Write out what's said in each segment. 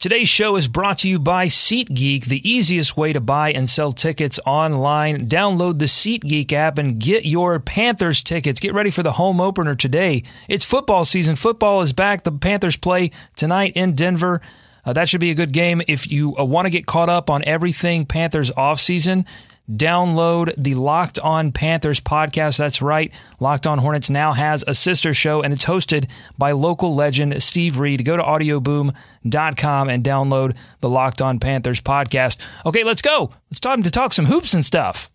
Today's show is brought to you by SeatGeek, the easiest way to buy and sell tickets online. Download the SeatGeek app and get your Panthers tickets. Get ready for the home opener today. It's football season. Football is back. The Panthers play tonight in Denver. Uh, that should be a good game. If you uh, want to get caught up on everything Panthers offseason, download the Locked On Panthers podcast. That's right. Locked On Hornets now has a sister show, and it's hosted by local legend Steve Reed. Go to audioboom.com and download the Locked On Panthers podcast. Okay, let's go. It's time to talk some hoops and stuff.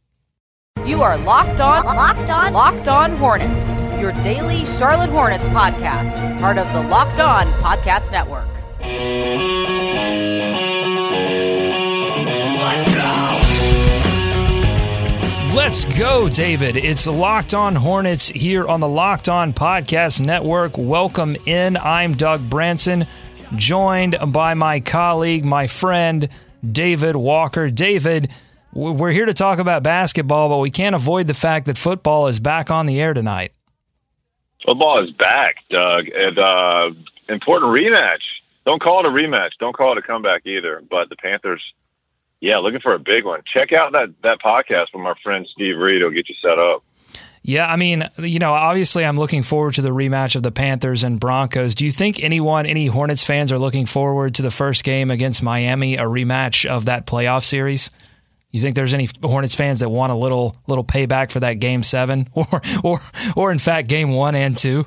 You are Locked On, Locked On, Locked On Hornets, your daily Charlotte Hornets podcast, part of the Locked On Podcast Network. Let's go, David. It's Locked On Hornets here on the Locked On Podcast Network. Welcome in. I'm Doug Branson, joined by my colleague, my friend, David Walker. David, we're here to talk about basketball, but we can't avoid the fact that football is back on the air tonight. Football is back, Doug. And uh, important rematch. Don't call it a rematch. Don't call it a comeback either. But the Panthers yeah, looking for a big one. Check out that that podcast with my friend Steve Reed. He'll get you set up. Yeah, I mean, you know, obviously I'm looking forward to the rematch of the Panthers and Broncos. Do you think anyone, any Hornets fans are looking forward to the first game against Miami, a rematch of that playoff series? You think there's any Hornets fans that want a little little payback for that game 7 or or or in fact game 1 and 2?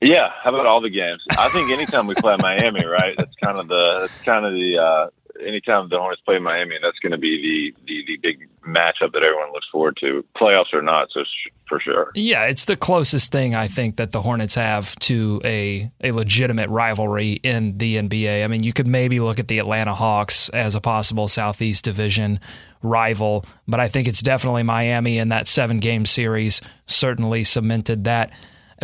Yeah, how about all the games? I think anytime we play Miami, right? That's kind of the that's kind of the uh anytime the Hornets play Miami, that's going to be the, the, the big matchup that everyone looks forward to, playoffs or not. So for sure, yeah, it's the closest thing I think that the Hornets have to a a legitimate rivalry in the NBA. I mean, you could maybe look at the Atlanta Hawks as a possible Southeast Division rival, but I think it's definitely Miami, and that seven game series certainly cemented that.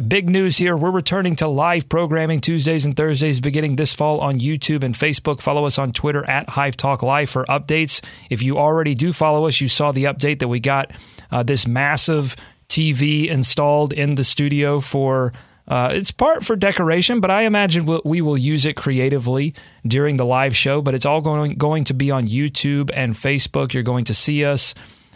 Big news here. We're returning to live programming Tuesdays and Thursdays beginning this fall on YouTube and Facebook. Follow us on Twitter at Hive Talk Live for updates. If you already do follow us, you saw the update that we got uh, this massive TV installed in the studio for. Uh, it's part for decoration, but I imagine we will use it creatively during the live show. But it's all going going to be on YouTube and Facebook. You're going to see us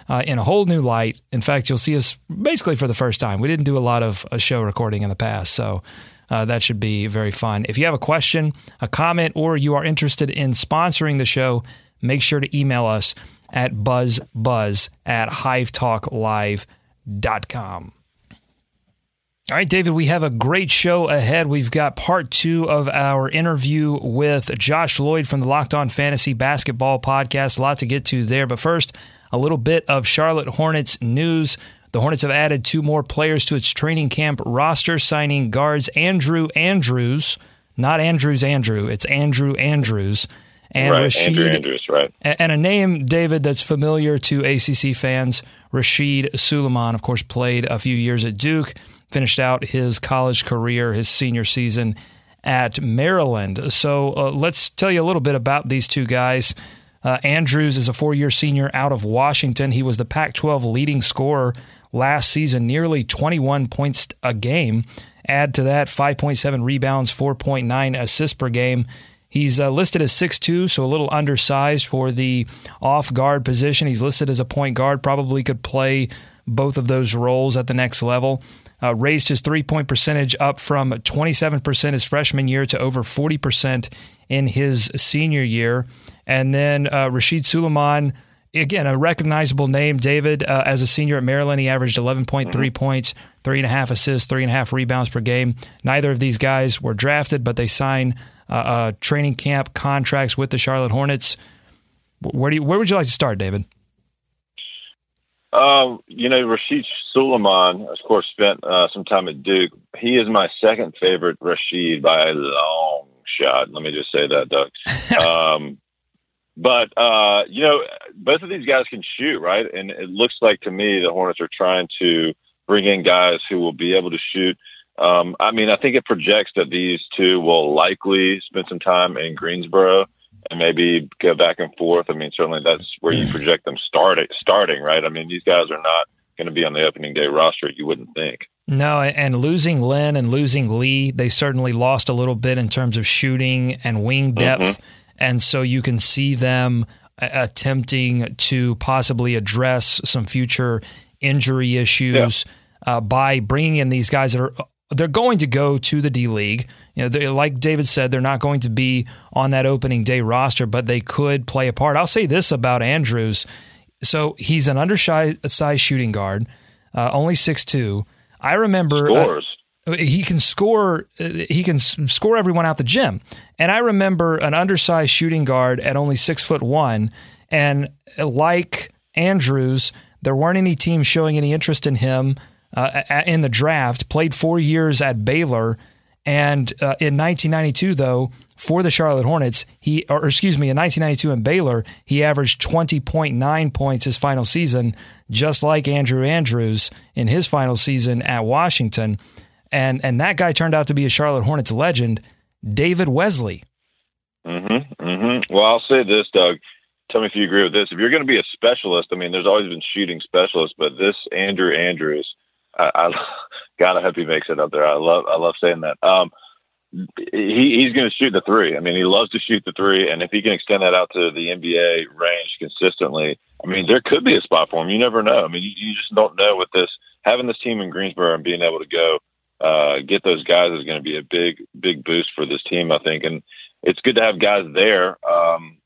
uh, in a whole new light. In fact, you'll see us basically for the first time. We didn't do a lot of a show recording in the past, so uh, that should be very fun. If you have a question, a comment, or you are interested in sponsoring the show, make sure to email us at buzzbuzz at hivetalklive.com. All right, David, we have a great show ahead. We've got part two of our interview with Josh Lloyd from the Locked On Fantasy Basketball Podcast. A lot to get to there. But first, a little bit of Charlotte Hornets news. The Hornets have added two more players to its training camp roster, signing guards Andrew Andrews, not Andrews Andrew, it's Andrew Andrews. And right, Rasheed, Andrew Andrews, right. And a name, David, that's familiar to ACC fans. Rasheed Sulaimon, of course, played a few years at Duke, finished out his college career, his senior season at Maryland. So uh, let's tell you a little bit about these two guys. Uh, Andrews is a four year senior out of Washington. He was the Pac 12 leading scorer last season, nearly 21 points a game. Add to that 5.7 rebounds, 4.9 assists per game. He's uh, listed as 6'2, so a little undersized for the off guard position. He's listed as a point guard, probably could play both of those roles at the next level. Uh, raised his three point percentage up from 27% his freshman year to over 40% in his senior year. And then uh, Rasheed Sulaimon, again, a recognizable name. David, uh, as a senior at Maryland, he averaged 11.3 mm-hmm. points, three and a half assists, three and a half rebounds per game. Neither of these guys were drafted, but they signed uh, uh training camp contracts with the Charlotte Hornets. Where do you, where would you like to start, David? Um, you know, Rasheed Sulaimon, of course, spent uh, some time at Duke. He is my second favorite Rashid by a long shot. Let me just say that, Doug. um, but uh, you know, both of these guys can shoot, right? And it looks like to me the Hornets are trying to bring in guys who will be able to shoot. Um, I mean, I think it projects that these two will likely spend some time in Greensboro and maybe go back and forth. I mean, certainly that's where you project them starting. Starting, right? I mean, these guys are not going to be on the opening day roster. You wouldn't think. No, and losing Lin and losing Lee, they certainly lost a little bit in terms of shooting and wing depth. Mm-hmm. And so you can see them attempting to possibly address some future injury issues yeah. uh, by bringing in these guys that are they're going to go to the D League. You know, like David said, they're not going to be on that opening day roster, but they could play a part. I'll say this about Andrews: so he's an undersized shooting guard, uh, only six two. I remember uh, he can score. He can score everyone out the gym. And I remember an undersized shooting guard at only six foot one, and like Andrews, there weren't any teams showing any interest in him uh, in the draft. Played four years at Baylor, and uh, in 1992, though, for the Charlotte Hornets, he or excuse me, in 1992 in Baylor, he averaged 20.9 points his final season, just like Andrew Andrews in his final season at Washington. And and that guy turned out to be a Charlotte Hornets legend, David Wesley. Mm-hmm. Mm-hmm. Well, I'll say this, Doug. Tell me if you agree with this. If you're going to be a specialist, I mean, there's always been shooting specialists, but this Andrew Andrews, I, I God, I hope he makes it up there. I love, I love saying that. Um, he, he's going to shoot the three. I mean, he loves to shoot the three, and if he can extend that out to the NBA range consistently, I mean, there could be a spot for him. You never know. I mean, you, you just don't know with this having this team in Greensboro and being able to go uh, get those guys is going to be a big, big boost for this team, I think. And it's good to have guys there, um,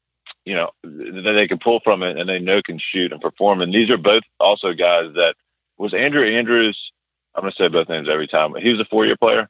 you know, that they can pull from it and they know can shoot and perform. And these are both also guys that was Andrew Andrews. I'm going to say both names every time. He was a four year player.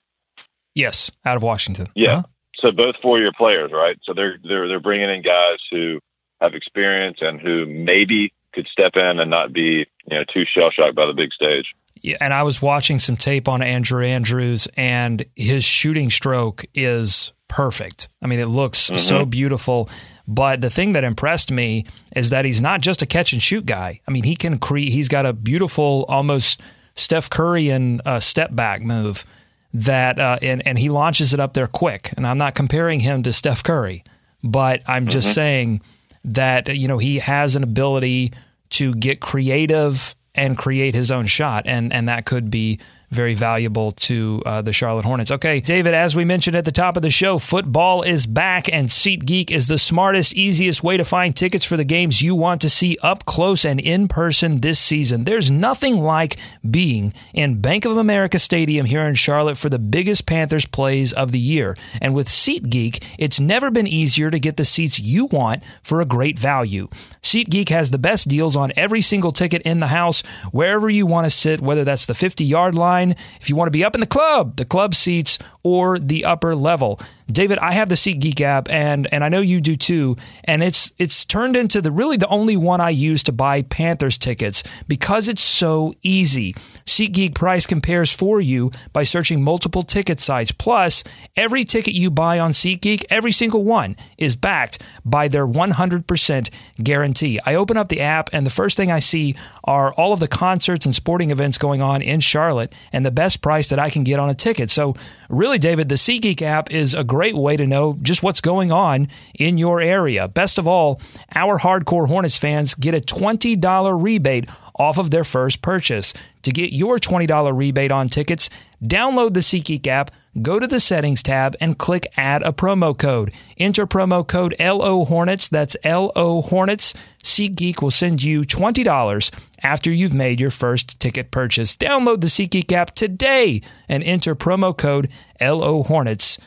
Yes, out of Washington. Yeah. Uh-huh. So both four year players, right? So they're they're they're bringing in guys who have experience and who maybe could step in and not be you know too shell shocked by the big stage. And I was watching some tape on Andrew Andrews, and his shooting stroke is perfect. I mean, it looks mm-hmm. so beautiful. But the thing that impressed me is that he's not just a catch and shoot guy. I mean, he can create. He's got a beautiful, almost Steph Curry and uh, step back move that, uh, and and he launches it up there quick. And I'm not comparing him to Steph Curry, but I'm just mm-hmm. saying that you know he has an ability to get creative and create his own shot, and and that could be very valuable to uh, the Charlotte Hornets. Okay, David, as we mentioned at the top of the show, football is back, and SeatGeek is the smartest, easiest way to find tickets for the games you want to see up close and in person this season. There's nothing like being in Bank of America Stadium here in Charlotte for the biggest Panthers plays of the year. And with SeatGeek, it's never been easier to get the seats you want for a great value. SeatGeek has the best deals on every single ticket in the house, wherever you want to sit, whether that's the 50 yard line line if you want to be up in the club, the club seats, or the upper level. David, I have the SeatGeek app, and and I know you do too. And it's it's turned into the really the only one I use to buy Panthers tickets because it's so easy. SeatGeek price compares for you by searching multiple ticket sites. Plus, every ticket you buy on SeatGeek, every single one, is backed by their 100% guarantee. I open up the app, and the first thing I see are all of the concerts and sporting events going on in Charlotte, and the best price that I can get on a ticket. So, really, David, the SeatGeek app is a great way to know just what's going on in your area. Best of all, our hardcore Hornets fans get a $20 rebate off of their first purchase. To get your $20 rebate on tickets, download the SeatGeek app, go to the settings tab, and click add a promo code. Enter promo code LO Hornets, that's LO Hornets. SeatGeek will send you $20 after you've made your first ticket purchase. Download the SeatGeek app today and enter promo code LO Hornets.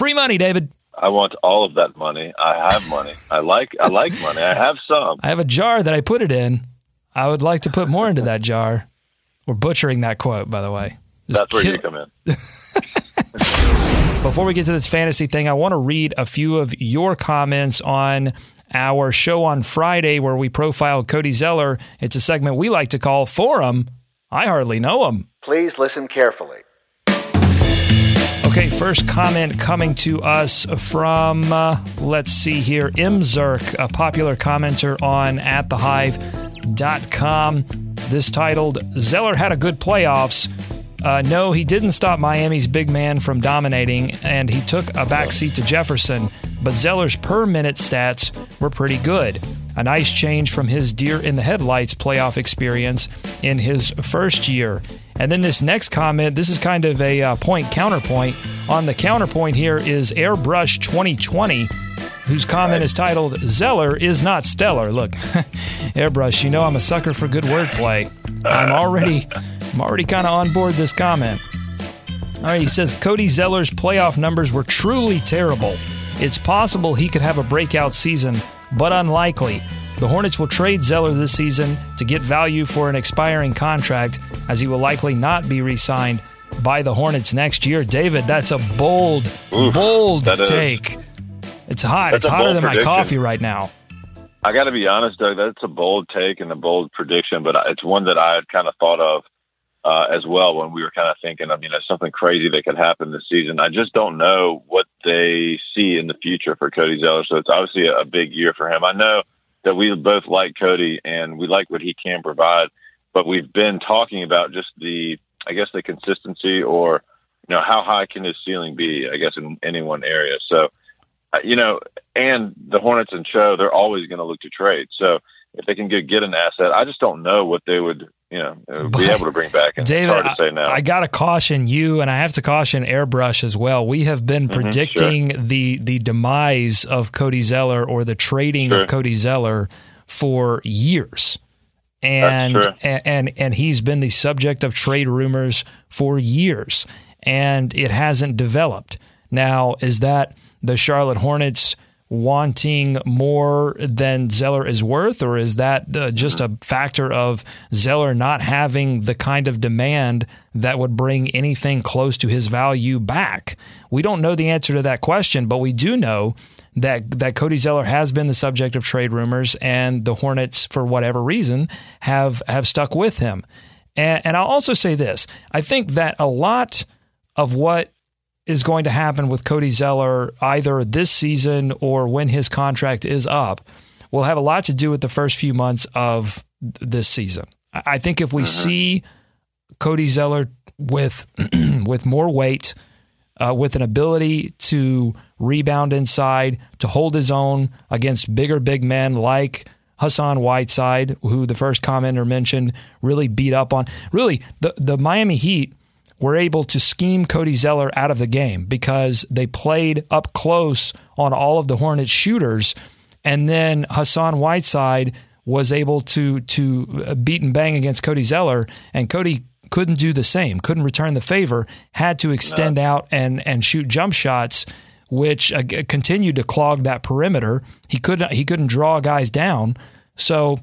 Free money, David. I want all of that money. I have money. I like I like money. I have some. I have a jar that I put it in. I would like to put more into that jar. We're butchering that quote, by the way. Just That's where kill- you come in. Before we get to this fantasy thing, I want to read a few of your comments on our show on Friday where we profiled Cody Zeller. It's a segment we like to call Forum. I hardly know him. Please listen carefully. Okay, first comment coming to us from, uh, let's see here, Imzerk, a popular commenter on atthehive.com. This titled, Zeller had a good playoffs. Uh, no, he didn't stop Miami's big man from dominating, and he took a backseat to Jefferson, but Zeller's per minute stats were pretty good. A nice change from his deer in the headlights playoff experience in his first year. And then this next comment, this is kind of a uh, point counterpoint. On the counterpoint here is Airbrush 2020 whose comment is titled Zeller is not stellar. Look, Airbrush, you know I'm a sucker for good wordplay. I'm already I'm already kind of on board this comment. All right, he says Cody Zeller's playoff numbers were truly terrible. It's possible he could have a breakout season, but unlikely. The Hornets will trade Zeller this season to get value for an expiring contract, as he will likely not be re signed by the Hornets next year. David, that's a bold, Oof, bold take. Is. It's hot. That's it's hotter than prediction. my coffee right now. I got to be honest, Doug. That's a bold take and a bold prediction, but it's one that I had kind of thought of uh, as well when we were kind of thinking, I mean, there's something crazy that could happen this season. I just don't know what they see in the future for Cody Zeller. So it's obviously a, a big year for him. I know that we both like Cody and we like what he can provide, but we've been talking about just the, I guess, the consistency or, you know, how high can his ceiling be, I guess, in any one area. So uh, you know, and the Hornets and Cho, they're always going to look to trade. So if they can get, get an asset, I just don't know what they would, you know, uh, be able to bring back. And David, hard to say now. I, I got to caution you, and I have to caution Airbrush as well. We have been mm-hmm, predicting sure. the the demise of Cody Zeller or the trading sure. of Cody Zeller for years. And, and and and he's been the subject of trade rumors for years, and it hasn't developed. Now, is that the Charlotte Hornets wanting more than Zeller is worth, or is that uh, just a factor of Zeller not having the kind of demand that would bring anything close to his value back? We don't know the answer to that question, but we do know that that Cody Zeller has been the subject of trade rumors, and the Hornets, for whatever reason, have have stuck with him. And, and I'll also say this: I think that a lot of what is going to happen with Cody Zeller either this season or when his contract is up will have a lot to do with the first few months of this season. I think if we uh-huh. see Cody Zeller with with more weight, uh, with an ability to rebound inside, to hold his own against bigger big men like Hassan Whiteside, who the first commenter mentioned, really beat up on. Really, the the Miami Heat were able to scheme Cody Zeller out of the game because they played up close on all of the Hornets shooters. And then Hassan Whiteside was able to to beat and bang against Cody Zeller, and Cody couldn't do the same, couldn't return the favor, had to extend no. out and and shoot jump shots, which uh, continued to clog that perimeter. He couldn't he couldn't draw guys down, so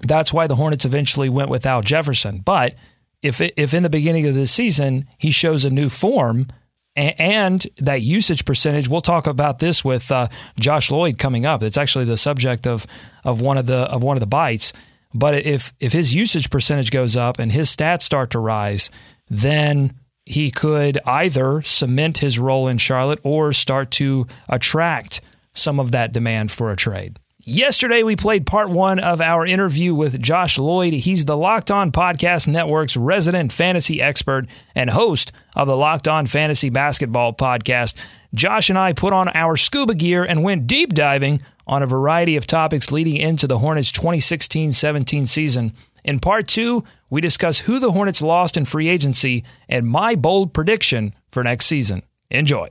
that's why the Hornets eventually went with Al Jefferson. But if if in the beginning of the season he shows a new form and, and that usage percentage, we'll talk about this with uh, Josh Lloyd coming up. It's actually the subject of of one of the of one of the bites. But if if his usage percentage goes up and his stats start to rise, then he could either cement his role in Charlotte or start to attract some of that demand for a trade. Yesterday, we played part one of our interview with Josh Lloyd. He's the Locked On Podcast Network's resident fantasy expert and host of the Locked On Fantasy Basketball Podcast. Josh and I put on our scuba gear and went deep diving on a variety of topics leading into the Hornets 2016 17 season. In part two, we discuss who the Hornets lost in free agency and my bold prediction for next season. Enjoy.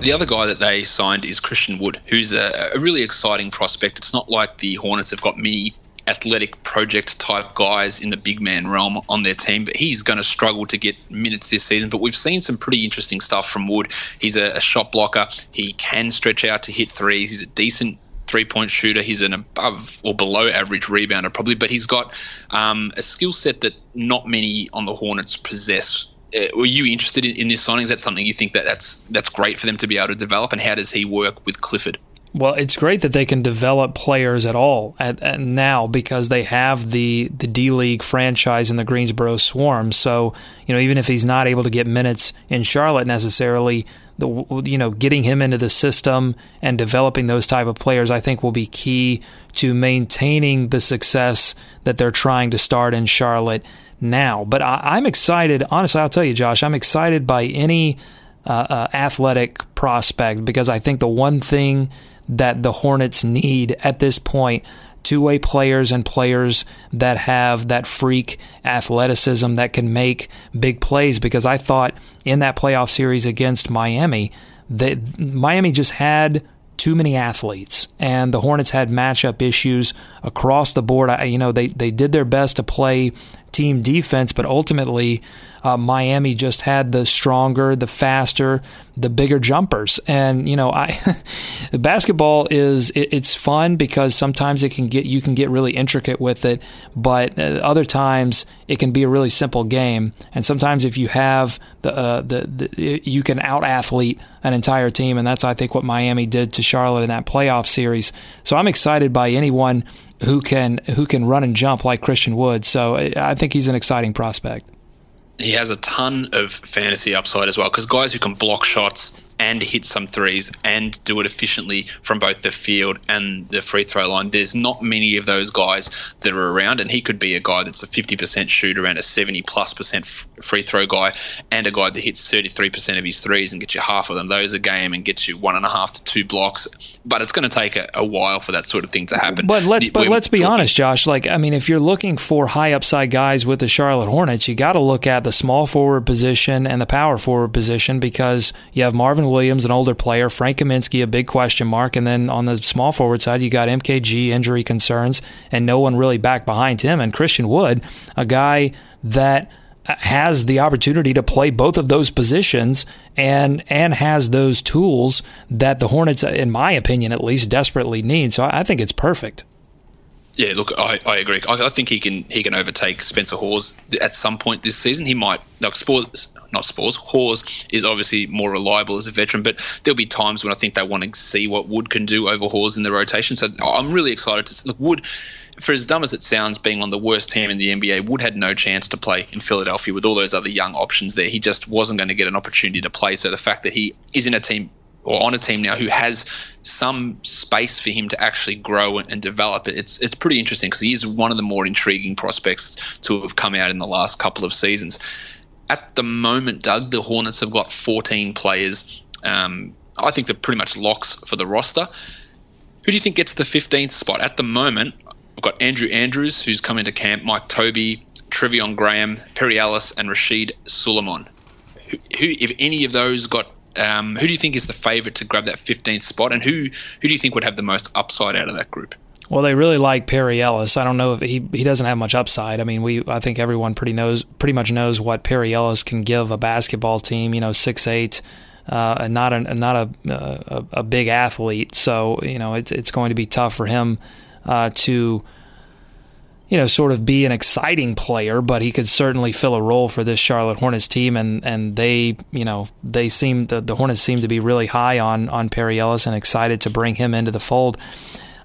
The other guy that they signed is Christian Wood, who's a, a really exciting prospect. It's not like the Hornets have got many athletic project type guys in the big man realm on their team, but he's going to struggle to get minutes this season. But we've seen some pretty interesting stuff from Wood. He's a, a shot blocker. He can stretch out to hit threes. He's a decent three point shooter. He's an above or below average rebounder, probably, but he's got um, a skill set that not many on the Hornets possess Uh, were you interested in, in this signing? Is that something you think that that's that's great for them to be able to develop? And how does he work with Clifford? Well, it's great that they can develop players at all at, at now because they have the the D League franchise in the Greensboro Swarm. So you know, even if he's not able to get minutes in Charlotte necessarily, the you know getting him into the system and developing those type of players, I think will be key to maintaining the success that they're trying to start in Charlotte now. But I, am excited. Honestly, I'll tell you, Josh, I'm excited by any uh, uh, athletic prospect because I think the one thing that the Hornets need at this point two way players and players that have that freak athleticism that can make big plays. Because I thought in that playoff series against Miami, that Miami just had too many athletes, and the Hornets had matchup issues across the board. I, you know, they they did their best to play team defense, but ultimately uh, Miami just had the stronger, the faster, the bigger jumpers. And you know, I basketball is it, it's fun because sometimes it can get you can get really intricate with it, but uh, other times it can be a really simple game. And sometimes if you have the uh, the, the you can out athlete an entire team, and that's I think what Miami did to Charlotte in that playoff series. So I'm excited by anyone who can who can run and jump like Christian Wood. So I think he's an exciting prospect he has a ton of fantasy upside as well because guys who can block shots and hit some threes and do it efficiently from both the field and the free throw line. There's not many of those guys that are around, and he could be a guy that's a 50% shooter and a 70 plus percent free throw guy, and a guy that hits 33% of his threes and gets you half of them those a game and gets you one and a half to two blocks. But it's going to take a, a while for that sort of thing to happen. But let's but let's be talking, honest, Josh. Like I mean, if you're looking for high upside guys with the Charlotte Hornets, you got to look at the small forward position and the power forward position because you have Marvin Williams, an older player, Frank Kaminsky, a big question mark, and then on the small forward side, you got MKG injury concerns, and no one really back behind him, and Christian Wood, a guy that has the opportunity to play both of those positions and and has those tools that the Hornets, in my opinion, at least desperately need. So I think it's perfect. Yeah, look, I, I agree. I, I, think he can he can overtake Spencer Hawes at some point this season. He might like sports, not sports. Hawes is obviously more reliable as a veteran, but there'll be times when I think they want to see what Wood can do over Hawes in the rotation. So I'm really excited to look Wood. For as dumb as it sounds, being on the worst team in the NBA, Wood had no chance to play in Philadelphia with all those other young options there. He just wasn't going to get an opportunity to play. So the fact that he is in a team or on a team now who has some space for him to actually grow and, develop. It's it's pretty interesting because he is one of the more intriguing prospects to have come out in the last couple of seasons. At the moment, Doug, the Hornets have got 14 players. Um, I think they're pretty much locks for the roster. Who do you think gets the 15th spot? At the moment, I've got Andrew Andrews, who's come into camp, Mike Tobey, Treveon Graham, Perry Ellis, and Rasheed Sulaimon. Who, who, if any of those got um, who do you think is the favourite to grab that 15th spot, and who who do you think would have the most upside out of that group? Well, they really like Perry Ellis. I don't know if he he doesn't have much upside. I mean, we I think everyone pretty knows pretty much knows what Perry Ellis can give a basketball team. You know, six eight. Uh, not a not a, a, a big athlete, so you know it's it's going to be tough for him uh, to you know, sort of be an exciting player, but he could certainly fill a role for this Charlotte Hornets team. And, and they, you know, they seem the, the Hornets seem to be really high on on Perry Ellis and excited to bring him into the fold.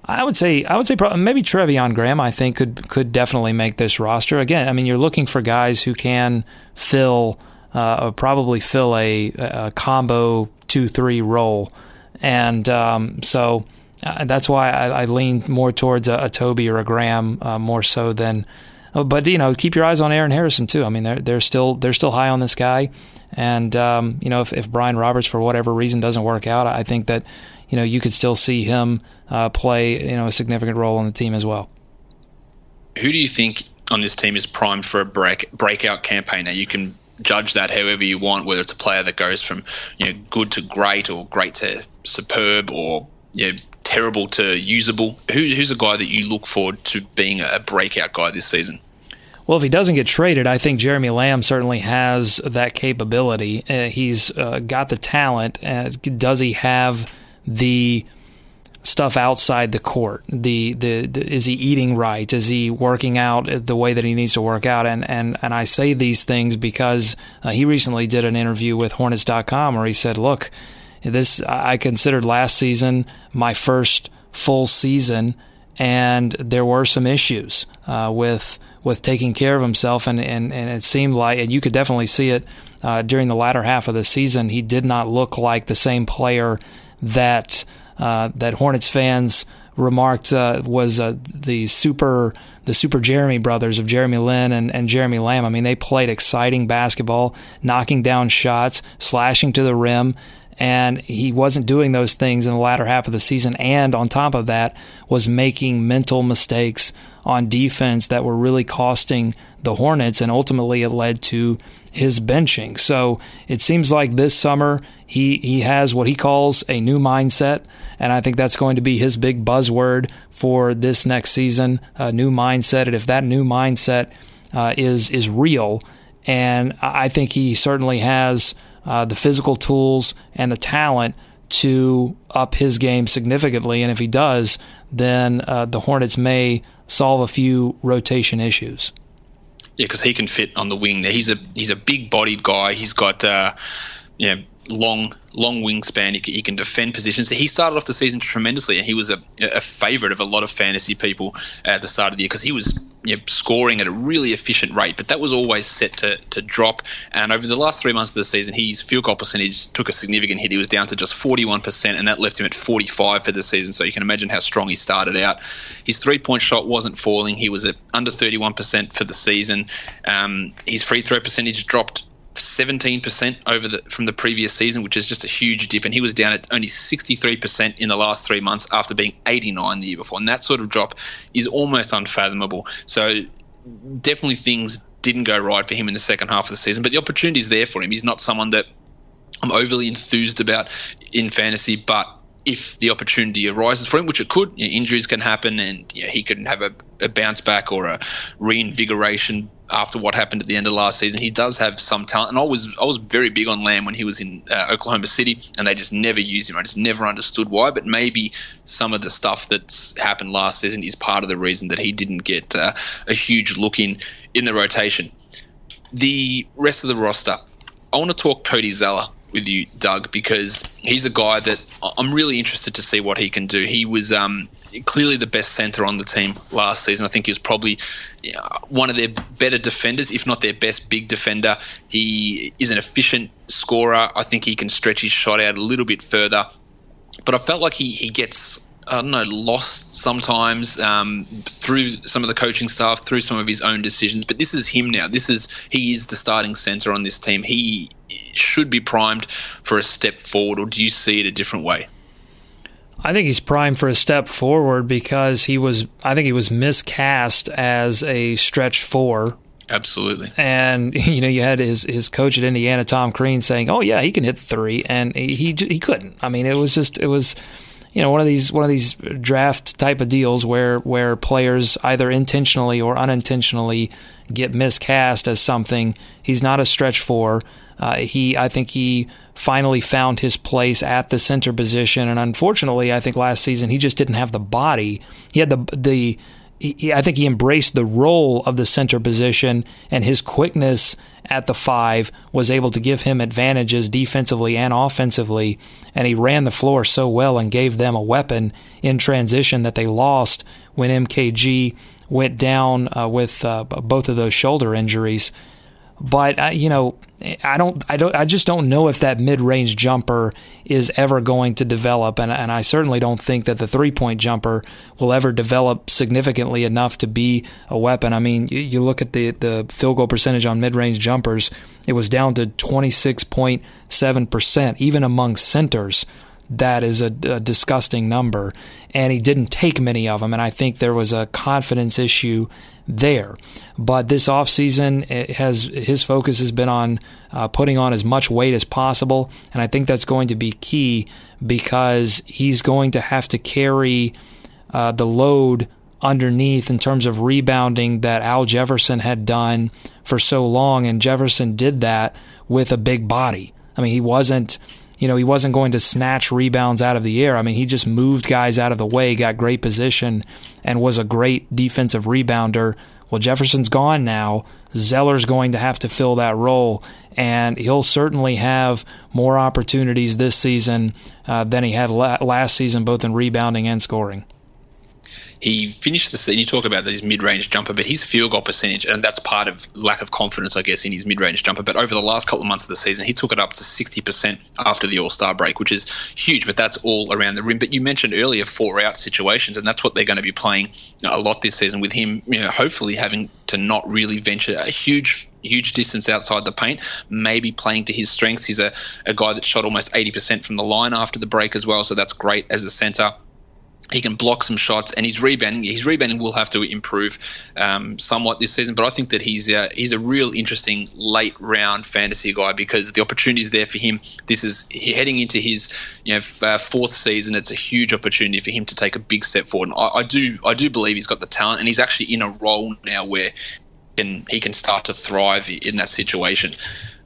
I would say I would say probably, maybe Treveon Graham I think could could definitely make this roster. Again, I mean you're looking for guys who can fill uh, probably fill a, a combo two three role, and um, so uh, that's why I, I, lean more towards a, a Tobey or a Graham uh, more so than. Uh, but you know, keep your eyes on Aaron Harrison too. I mean, they're they're still they're still high on this guy, and um, you know, if, if Brian Roberts for whatever reason doesn't work out, I think that you know you could still see him uh, play you know a significant role on the team as well. Who do you think on this team is primed for a break breakout campaign? Now you can judge that however you want, whether it's a player that goes from you know good to great or great to superb or you know, terrible to usable? Who, who's a guy that you look forward to being a breakout guy this season? Well, if he doesn't get traded, I think Jeremy Lamb certainly has that capability. Uh, he's uh, got the talent. Uh, does he have the stuff outside the court? The, the, the is he eating right? Is he working out the way that he needs to work out? And and and I say these things because uh, he recently did an interview with Hornets.com where he said, "Look." This I considered last season my first full season, and there were some issues uh, with with taking care of himself, and, and, and it seemed like, and you could definitely see it uh, during the latter half of the season. He did not look like the same player that uh, that Hornets fans remarked uh, was uh, the super the super Jeremy brothers of Jeremy Lin and, and Jeremy Lamb. I mean, they played exciting basketball, knocking down shots, slashing to the rim, And he wasn't doing those things in the latter half of the season. And on top of that, was making mental mistakes on defense that were really costing the Hornets. And ultimately, it led to his benching. So it seems like this summer he, he has what he calls a new mindset. And I think that's going to be his big buzzword for this next season a new mindset. And if that new mindset uh, is, is real, and I think he certainly has uh, the physical tools and the talent to up his game significantly. And if he does, then uh, the Hornets may solve a few rotation issues. Yeah, because he can fit on the wing. He's a he's a big bodied guy. He's got uh, yeah long long wingspan. He can, he can defend positions. He started off the season tremendously, and he was a, a favorite of a lot of fantasy people at the start of the year because he was you know, scoring at a really efficient rate. But that was always set to, to drop. And over the last three months of the season, his field goal percentage took a significant hit. He was down to just 41%, and that left him at 45 for the season. So you can imagine how strong he started out. His three point shot wasn't falling. He was at under 31% for the season. Um, his free throw percentage dropped 17% over the from the previous season, which is just a huge dip. And he was down at only 63% in the last three months after being 89 the year before. And that sort of drop is almost unfathomable. So definitely things didn't go right for him in the second half of the season. But the opportunity is there for him. He's not someone that I'm overly enthused about in fantasy, but if the opportunity arises for him, which it could, you know, injuries can happen, and he could have a, a, bounce back or a reinvigoration after what happened at the end of last season. He does have some talent, and I was I was very big on Lamb when he was in uh, Oklahoma City, and they just never used him. I just never understood why, but maybe some of the stuff that's happened last season is part of the reason that he didn't get uh, a huge look in in the rotation. The rest of the roster, I want to talk Cody Zeller with you, Doug, because he's a guy that I'm really interested to see what he can do. He was um, clearly the best centre on the team last season. I think he was probably one of their better defenders, if not their best big defender. He is an efficient scorer. I think he can stretch his shot out a little bit further. But I felt like he, he gets I don't know, lost sometimes um, through some of the coaching staff, through some of his own decisions. But this is him now. This is he is the starting center on this team. He should be primed for a step forward, or do you see it a different way? I think he's primed for a step forward because he was. I think he was miscast as a stretch four. Absolutely. And you know, you had his his coach at Indiana, Tom Crean, saying, "Oh yeah, he can hit three, and he he, he couldn't. I mean, it was just it was you know one of these one of these draft type of deals where where players either intentionally or unintentionally get miscast as something. He's not a stretch four. Uh, he I think he finally found his place at the center position, and unfortunately, I think last season he just didn't have the body. He had the the he, I think he embraced the role of the center position, and his quickness at the five was able to give him advantages defensively and offensively. And he ran the floor so well and gave them a weapon in transition that they lost when MKG went down uh, with uh, both of those shoulder injuries. But uh, you know, I don't, I don't, I just don't know if that mid-range jumper is ever going to develop, and, and I certainly don't think that the three-point jumper will ever develop significantly enough to be a weapon. I mean, you, you look at the the field goal percentage on mid-range jumpers; it was down to twenty-six point seven percent, even among centers that is a, a, disgusting number. And he didn't take many of them. And I think there was a confidence issue there. But this offseason has his focus has been on uh, putting on as much weight as possible. And I think that's going to be key because he's going to have to carry uh, the load underneath in terms of rebounding that Al Jefferson had done for so long. And Jefferson did that with a big body. I mean, he wasn't you know, he wasn't going to snatch rebounds out of the air. I mean, he just moved guys out of the way, got great position, and was a great defensive rebounder. Well, Jefferson's gone now. Zeller's going to have to fill that role, and he'll certainly have more opportunities this season uh, than he had la- last season, both in rebounding and scoring he finished the season. You talk about his mid-range jumper, but his field goal percentage, and that's part of lack of confidence, I guess, in his mid-range jumper. But over the last couple of months of the season, he took it up to 60% after the All-Star break, which is huge. But that's all around the rim. But you mentioned earlier four-out situations, and that's what they're going to be playing a lot this season with him. You know, hopefully having to not really venture a huge huge distance outside the paint, maybe playing to his strengths. He's a, a guy that shot almost 80% from the line after the break as well, so that's great as a center he can block some shots, and his rebounding his rebounding will have to improve um, somewhat this season. But I think that he's uh, he's a real interesting late round fantasy guy because the opportunity is there for him. This is heading into his you know uh, fourth season. It's a huge opportunity for him to take a big step forward. And I, I do I do believe he's got the talent, and he's actually in a role now where can he can start to thrive in that situation.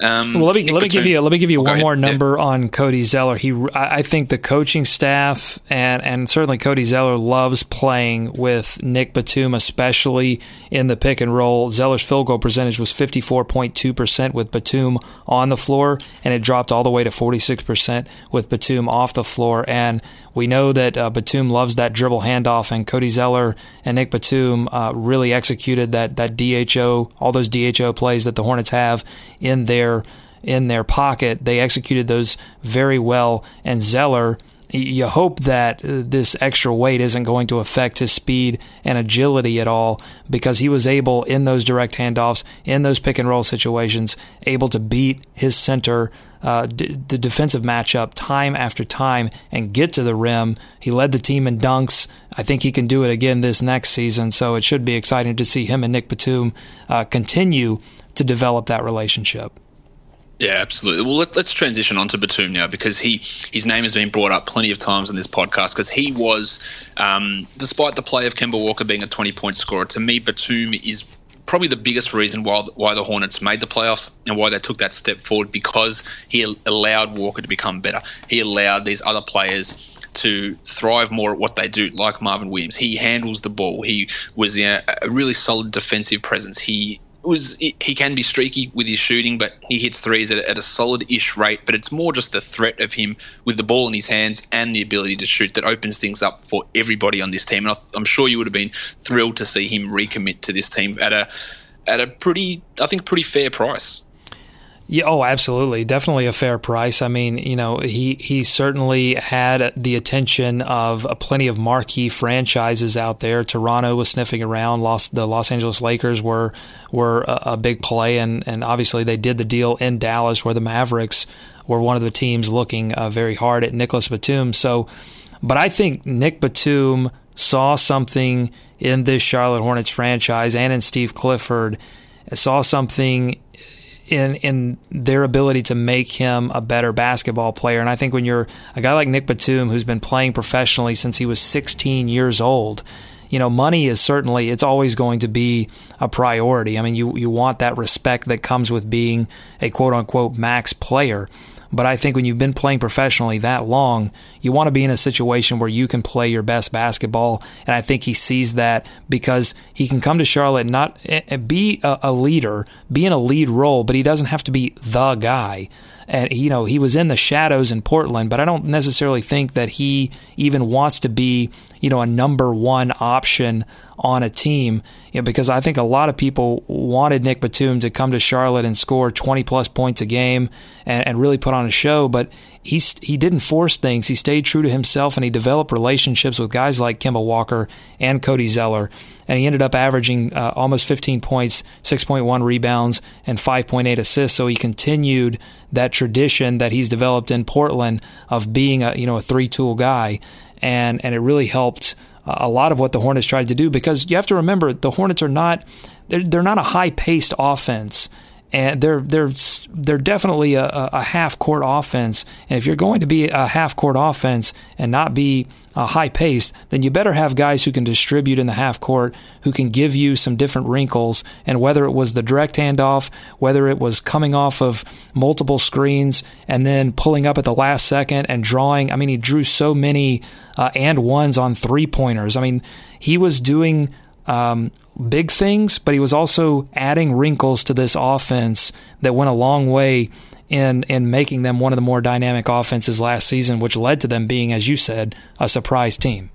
Um, well, let me let me give you let me give you one more number yeah. on Cody Zeller. He, I think the coaching staff and and certainly Cody Zeller loves playing with Nick Batum, especially in the pick and roll. Zeller's field goal percentage was fifty four point two percent with Batum on the floor, and it dropped all the way to forty six percent with Batum off the floor. And we know that uh, Batum loves that dribble handoff, and Cody Zeller and Nick Batum uh, really executed that that DHO, all those DHO plays that the Hornets have in their in their pocket. They executed those very well, and Zeller you hope that uh, this extra weight isn't going to affect his speed and agility at all because he was able in those direct handoffs in those pick and roll situations able to beat his center uh, d- the defensive matchup time after time and get to the rim. He led the team in dunks. I think he can do it again this next season so it should be exciting to see him and nick batum uh, continue to develop that relationship yeah, absolutely. Well, let, us transition on to Batum now because he his name has been brought up plenty of times in this podcast because he was, um, despite the play of Kemba Walker being a 20 point scorer, to me, Batum is probably the biggest reason why why the Hornets made the playoffs and why they took that step forward because he allowed Walker to become better. He allowed these other players to thrive more at what they do, like Marvin Williams. He handles the ball. He was you know, a really solid defensive presence. He was he can be streaky with his shooting, but he hits threes at, at a solid-ish rate. But it's more just the threat of him with the ball in his hands and the ability to shoot that opens things up for everybody on this team. And I'm sure you would have been thrilled to see him recommit to this team at a at a pretty, I think, pretty fair price. Yeah, oh, absolutely. Definitely a fair price. I mean, you know, he, he certainly had the attention of plenty of marquee franchises out there. Toronto was sniffing around. Los, the Los Angeles Lakers were were a, a big play, and, and obviously they did the deal in Dallas where the Mavericks were one of the teams looking uh, very hard at Nicholas Batum. So, but I think Nick Batum saw something in this Charlotte Hornets franchise and in Steve Clifford, saw something in in their ability to make him a better basketball player. And I think when you're a guy like Nick Batum, who's been playing professionally since he was 16 years old, you know, money is certainly it's always going to be a priority. I mean, you you want that respect that comes with being a quote unquote max player. But I think when you've been playing professionally that long, you want to be in a situation where you can play your best basketball. And I think he sees that because he can come to Charlotte, not eh, eh, be a, leader, be in a lead role, but he doesn't have to be the guy and you know he was in the shadows in Portland, but I don't necessarily think that he even wants to be you know a number one option on a team. You know, because I think a lot of people wanted Nick Batum to come to Charlotte and score 20 plus points a game and, and really put on a show, but he he didn't force things. He stayed true to himself, and he developed relationships with guys like Kemba Walker and Cody Zeller. And he ended up averaging uh, almost 15 points, 6.1 rebounds, and 5.8 assists. So he continued that tradition that he's developed in Portland of being a you know a three tool guy, and and it really helped uh, a lot of what the Hornets tried to do because you have to remember the Hornets are not they're, they're not a high paced offense and they're they're they're definitely a, a half court offense. And if you're going to be a half court offense and not be a high paced, then you better have guys who can distribute in the half court, who can give you some different wrinkles. And whether it was the direct handoff, whether it was coming off of multiple screens and then pulling up at the last second and drawing. I mean, he drew so many uh, and ones on three pointers. I mean, he was doing um, big things, but he was also adding wrinkles to this offense that went a long way in in making them one of the more dynamic offenses last season, which led to them being, as you said, a surprise team.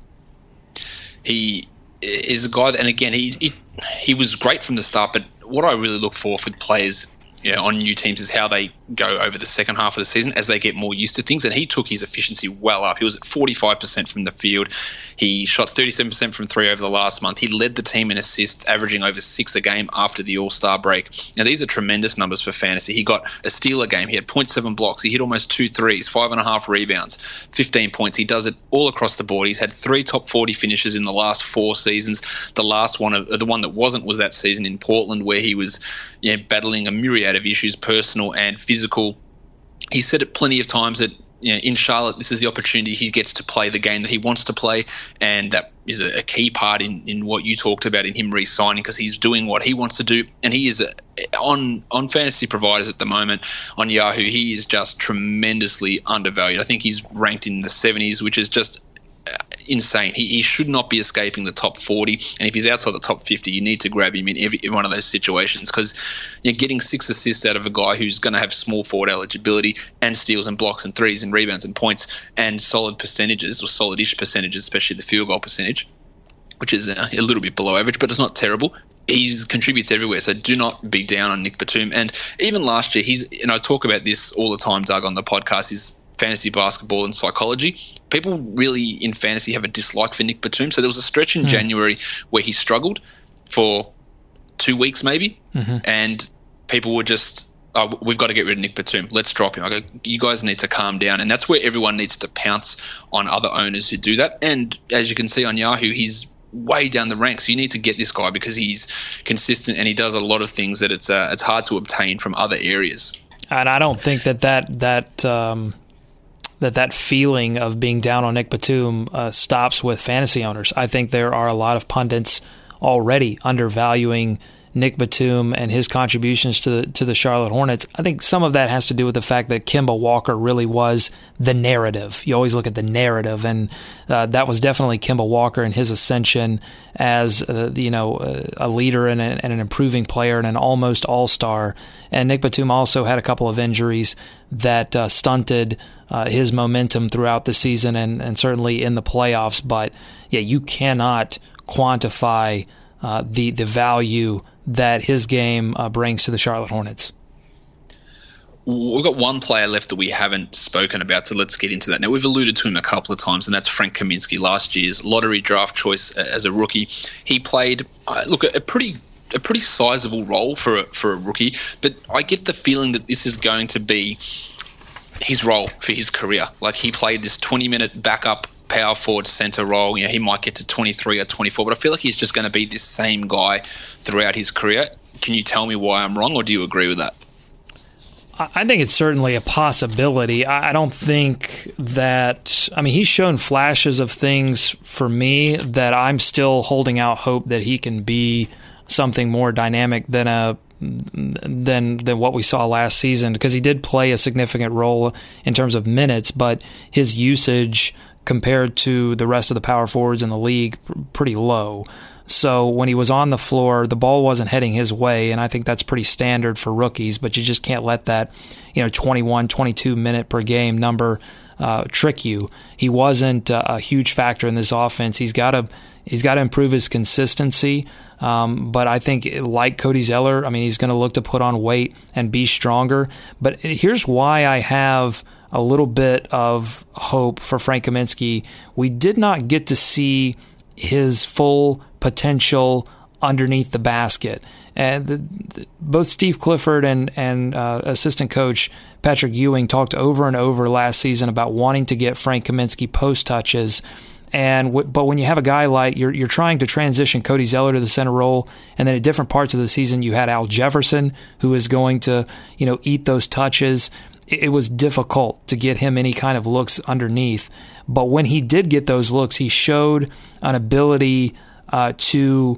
He is a guy that, and again, he, he he was great from the start. But what I really look for with players you know, on new teams is how they go over the second half of the season as they get more used to things. And he took his efficiency well up. He was at 45% from the field. He shot 37% from three over the last month. He led the team in assists, averaging over six a game after the All Star break. Now, these are tremendous numbers for fantasy. He got a steal a game. He had 0.7 blocks. He hit almost two threes, five and a half rebounds, 15 points. He does it all across the board. He's had three top 40 finishes in the last four seasons. The last one, the one that wasn't, was that season in Portland where he was you know, battling a myriad of issues, personal and physical. He said it plenty of times that you know, in Charlotte, this is the opportunity he gets to play the game that he wants to play, and that is a, a key part in, in what you talked about in him re-signing because he's doing what he wants to do, and he is a, on on fantasy providers at the moment on Yahoo. He is just tremendously undervalued. I think he's ranked in the 70s, which is just insane. He, he should not be escaping the top 40. And if he's outside the top 50, you need to grab him in every in one of those situations because you're getting six assists out of a guy who's going to have small forward eligibility and steals and blocks and threes and rebounds and points and solid percentages or solid-ish percentages, especially the field goal percentage, which is uh, a little bit below average, but it's not terrible he contributes everywhere. So do not be down on Nick Batum. And even last year, he's and I talk about this all the time, Doug, on the podcast. Is fantasy basketball and psychology. People really in fantasy have a dislike for Nick Batum. So there was a stretch in mm. January where he struggled for two weeks maybe, mm-hmm. and people were just, oh, we've got to get rid of Nick Batum. Let's drop him. I go, you guys need to calm down, and that's where everyone needs to pounce on other owners who do that. And as you can see on Yahoo, he's way down the ranks. You need to get this guy because he's consistent and he does a lot of things that it's uh, it's hard to obtain from other areas. And I don't think that that that um, that that feeling of being down on Nick Batum uh, stops with fantasy owners. I think there are a lot of pundits already undervaluing Nick Batum and his contributions to the, to the Charlotte Hornets. I think some of that has to do with the fact that Kemba Walker really was the narrative. You always look at the narrative, and uh, that was definitely Kemba Walker and his ascension as uh, you know uh, a leader and, a, and, an improving player and an almost all star. And Nick Batum also had a couple of injuries that uh, stunted uh, his momentum throughout the season and, and certainly in the playoffs. But yeah, you cannot quantify uh, the the value that his game uh, brings to the Charlotte Hornets. We've got one player left that we haven't spoken about, so let's get into that. Now, we've alluded to him a couple of times, and that's Frank Kaminsky, last year's lottery draft choice uh, as a rookie. He played, uh, look, a pretty a pretty sizable role for a, for a rookie, but I get the feeling that this is going to be his role for his career. Like he played this 20 minute backup power forward center role. You know, he might get to 23 or 24, but I feel like he's just going to be this same guy throughout his career. Can you tell me why I'm wrong, or do you agree with that? I think it's certainly a possibility. I don't think that. I mean, he's shown flashes of things for me that I'm still holding out hope that he can be something more dynamic than a than than what we saw last season because he did play a significant role in terms of minutes, but his usage compared to the rest of the power forwards in the league pretty low. So when he was on the floor, the ball wasn't heading his way, and I think that's pretty standard for rookies. But you just can't let that, you know, 21, 22 minute per game number uh, trick you. He wasn't uh, a huge factor in this offense. He's got to he's got to improve his consistency. Um, but I think, like Cody Zeller, I mean, he's going to look to put on weight and be stronger. But here's why I have a little bit of hope for Frank Kaminsky. We did not get to see his full potential underneath the basket. And the, the, both Steve Clifford and and uh, assistant coach Patrick Ewing talked over and over last season about wanting to get Frank Kaminsky post touches. And w- but when you have a guy like you're you're trying to transition Cody Zeller to the center role, and then at different parts of the season you had Al Jefferson who is going to you know eat those touches. It, was difficult to get him any kind of looks underneath. But when he did get those looks, he showed an ability uh, to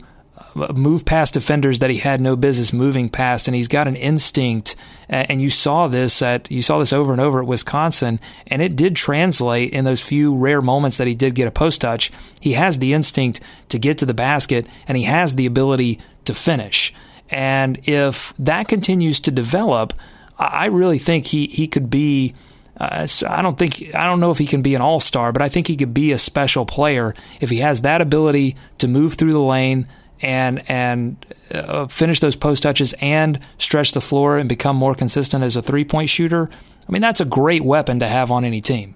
move past defenders that he had no business moving past, and he's got an instinct. And you saw this at you saw this over and over at Wisconsin, and it did translate in those few rare moments that he did get a post touch. He has the instinct to get to the basket, and he has the ability to finish. And if that continues to develop, I really think he he could be Uh, I don't think I don't know if he can be an all star, but I think he could be a special player if he has that ability to move through the lane and and uh, finish those post touches and stretch the floor and become more consistent as a three point shooter. I mean, that's a great weapon to have on any team.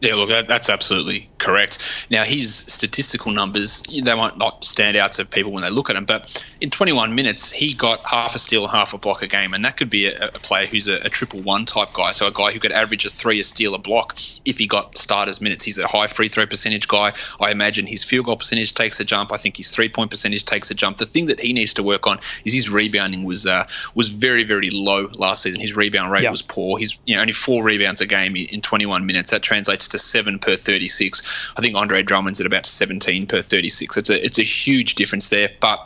Yeah, look, that, that's absolutely correct. Now, his statistical numbers, they might not stand out to people when they look at him, but in 21 minutes, he got half a steal and half a block a game, and that could be a, a player who's a, a, triple one type guy, so a guy who could average a three, a steal, a block if he got starters minutes. He's a high free throw percentage guy. I imagine his field goal percentage takes a jump. I think his three point percentage takes a jump. The thing that he needs to work on is his rebounding was uh, was very, very low last season. His rebound rate was poor. He's you know, only four rebounds a game in 21 minutes. That translates to seven per 36. I think Andre Drummond's at about 17 per 36. It's a it's a huge difference there, but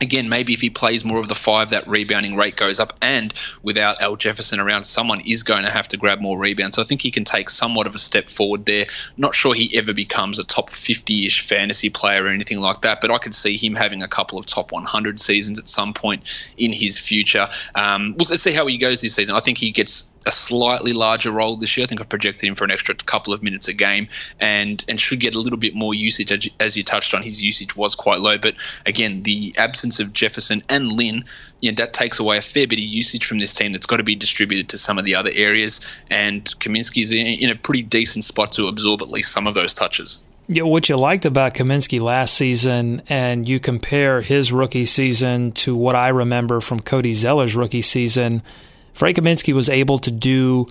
again, maybe if he plays more of the five, that rebounding rate goes up. And without Al Jefferson around, someone is going to have to grab more rebounds. So I think he can take somewhat of a step forward there. Not sure he ever becomes a top 50 ish fantasy player or anything like that, but I could see him having a couple of top 100 seasons at some point in his future. Um, well, let's see how he goes this season. I think he gets a slightly larger role this year. I think I've projected him for an extra couple of minutes a game and, and should get a little bit more usage. As you touched on, his usage was quite low. But again, the absence of Jefferson and Lin, you know, that takes away a fair bit of usage from this team that's got to be distributed to some of the other areas. And Kaminsky's in, in a pretty decent spot to absorb at least some of those touches. Yeah, what you liked about Kaminsky last season, and you compare his rookie season to what I remember from Cody Zeller's rookie season – Frank Kaminsky was able to do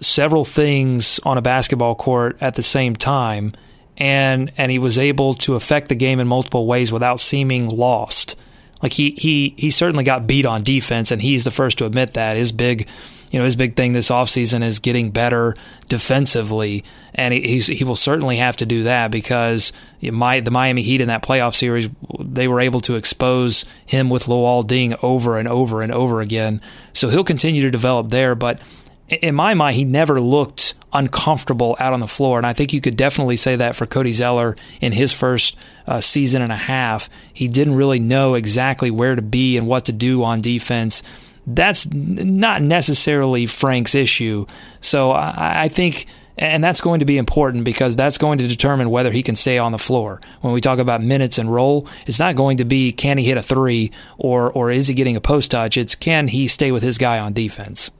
several things on a basketball court at the same time, and and he was able to affect the game in multiple ways without seeming lost. Like he he he certainly got beat on defense, and he's the first to admit that. His big you know his big thing this offseason is getting better defensively, and he he will certainly have to do that because my, the Miami Heat in that playoff series they were able to expose him with Luol Deng over and over and over again. So he'll continue to develop there, but in my mind, he never looked uncomfortable out on the floor. And I think you could definitely say that for Cody Zeller in his first uh, season and a half. He didn't really know exactly where to be and what to do on defense that's not necessarily Frank's issue. So I, I think and that's going to be important because that's going to determine whether he can stay on the floor. When we talk about minutes and role, it's not going to be can he hit a three or or is he getting a post touch. It's can he stay with his guy on defense.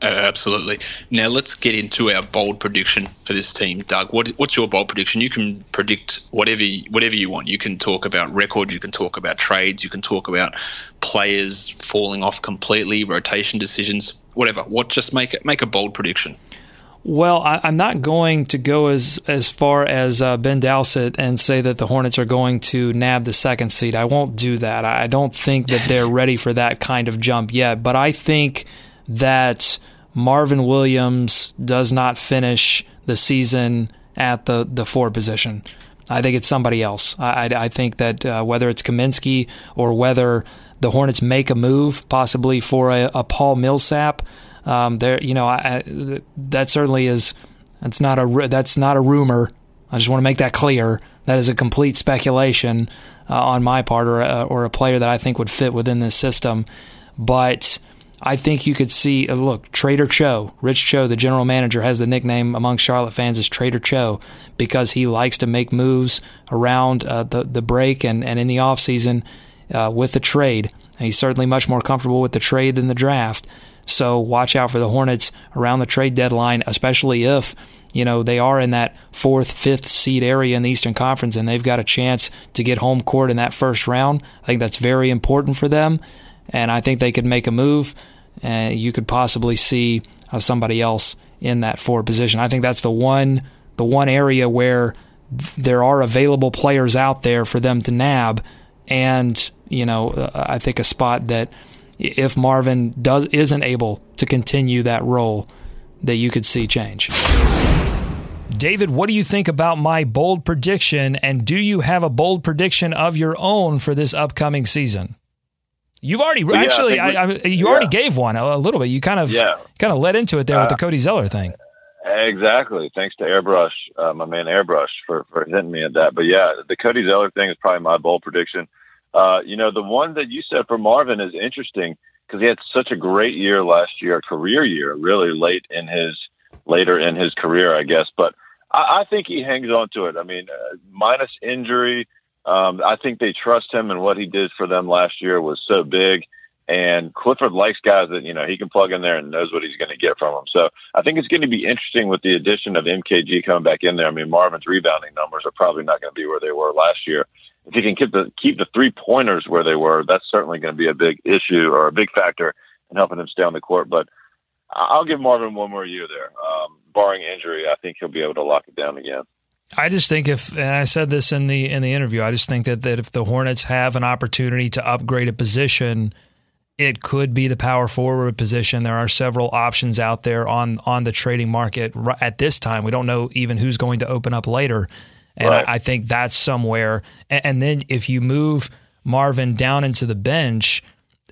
Uh, absolutely. Now let's get into our bold prediction for this team, Doug. What, what's your bold prediction? You can predict whatever whatever you want. You can talk about record. You can talk about trades. You can talk about players falling off completely, rotation decisions, whatever. What? Just make it make a bold prediction. Well, I, am not going to go as as far as uh, Ben Dowsett and say that the Hornets are going to nab the second seed. I won't do that. I don't think that they're ready for that kind of jump yet. But I think that Marvin Williams does not finish the season at the, the four position. I think it's somebody else. I, I, I think that uh, whether it's Kaminsky or whether the Hornets make a move, possibly for a, a Paul Millsap, um, there, you know, I, that certainly is. That's not a that's not a rumor. I just want to make that clear. That is a complete speculation uh, on my part, or a, or a player that I think would fit within this system. But I think you could see, uh, look, Trader Cho, Rich Cho, the general manager, has the nickname among Charlotte fans as Trader Cho because he likes to make moves around uh, the, the break and, and in the offseason uh, with the trade. And he's certainly much more comfortable with the trade than the draft. So watch out for the Hornets around the trade deadline, especially if you know they are in that fourth, fifth seed area in the Eastern Conference and they've got a chance to get home court in that first round. I think that's very important for them and I think they could make a move. And you could possibly see uh, somebody else in that forward position. I think that's the one the one area where there are available players out there for them to nab, and you know uh, I think a spot that if Marvin does isn't able to continue that role, that you could see change. David, what do you think about my bold prediction? And do you have a bold prediction of your own for this upcoming season? You've already well, actually, I we, I, you yeah. already gave one a, a, little bit. You kind of yeah. kind of led into it there uh, with the uh, Cody Zeller thing. Exactly. Thanks to Airbrush, uh, my man Airbrush, for for hitting me at that. But yeah, the Cody Zeller thing is probably my bold prediction. Uh, you know, the one that you said for Marvin is interesting. because he had such a great year last year, a career year, really late in his later in his career, I guess. But I, I think he hangs on to it. I mean, uh, minus injury, um, I think they trust him, and what he did for them last year was so big. And Clifford likes guys that you know he can plug in there and knows what he's going to get from them. So I think it's going to be interesting with the addition of MKG coming back in there. I mean, Marvin's rebounding numbers are probably not going to be where they were last year. If he can keep the keep the three pointers where they were, that's certainly going to be a big issue or a big factor in helping him stay on the court. But I'll give Marvin one more year there, um, barring injury. I think he'll be able to lock it down again. I just think if, and I said this in the in the interview, I just think that that if the Hornets have an opportunity to upgrade a position, it could be the power forward position. There are several options out there on on the trading market at this time. We don't know even who's going to open up later, and right. I, I, think that's somewhere. And, and then if you move Marvin down into the bench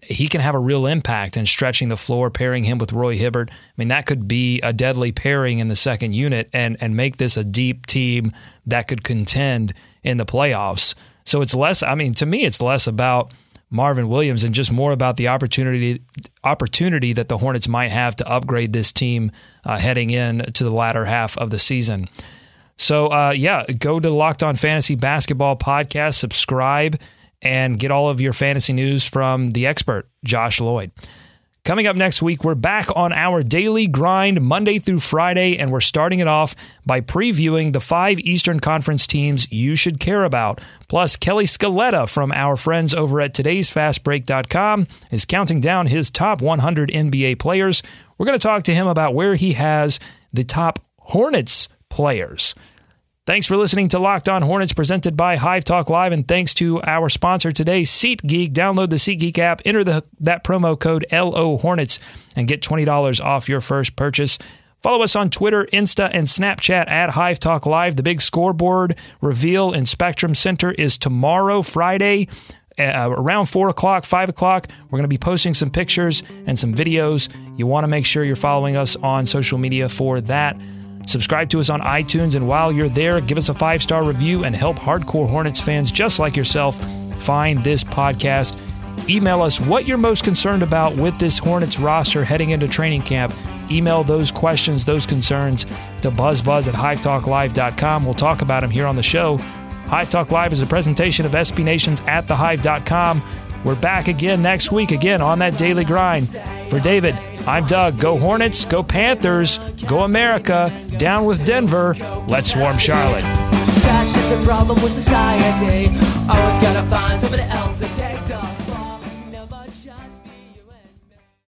he can have a real impact in stretching the floor, pairing him with Roy Hibbert. I mean, that could be a deadly pairing in the second unit and and make this a deep team that could contend in the playoffs. So it's less. I mean, to me, it's less about Marvin Williams and just more about the opportunity opportunity that the Hornets might have to upgrade this team uh, heading in to the latter half of the season. So uh, yeah, go to the Locked On Fantasy Basketball podcast, subscribe and get all of your fantasy news from the expert, Josh Lloyd. Coming up next week, we're back on our daily grind Monday through Friday, and we're starting it off by previewing the five Eastern Conference teams you should care about. Plus, Kelly Scaletta from our friends over at today'sfastbreak.com is counting down his top 100 NBA players. We're going to talk to him about where he has the top Hornets players. Thanks for listening to Locked On Hornets presented by Hive Talk Live, and thanks to our sponsor today, SeatGeek. Download the SeatGeek app, enter the, that promo code LO Hornets, and get $20 off your first purchase. Follow us on Twitter, Insta, and Snapchat at Hive Talk Live. The big scoreboard reveal in Spectrum Center is tomorrow, Friday. Uh, around 4 o'clock, 5 o'clock, we're going to be posting some pictures and some videos. You want to make sure you're following us on social media for that. Subscribe to us on iTunes, and while you're there, give us a five star review and help hardcore Hornets fans just like yourself find this podcast. Email us what you're most concerned about with this Hornets roster heading into training camp. Email those questions, those concerns to buzzbuzz at hivetalklive.com. We'll talk about them here on the show. Hive Talk Live is a presentation of SB Nations at thehive.com. We're back again next week, again on that daily grind. For David, I'm Doug. Go Hornets, go Panthers, go America, down with Denver. Let's swarm Charlotte.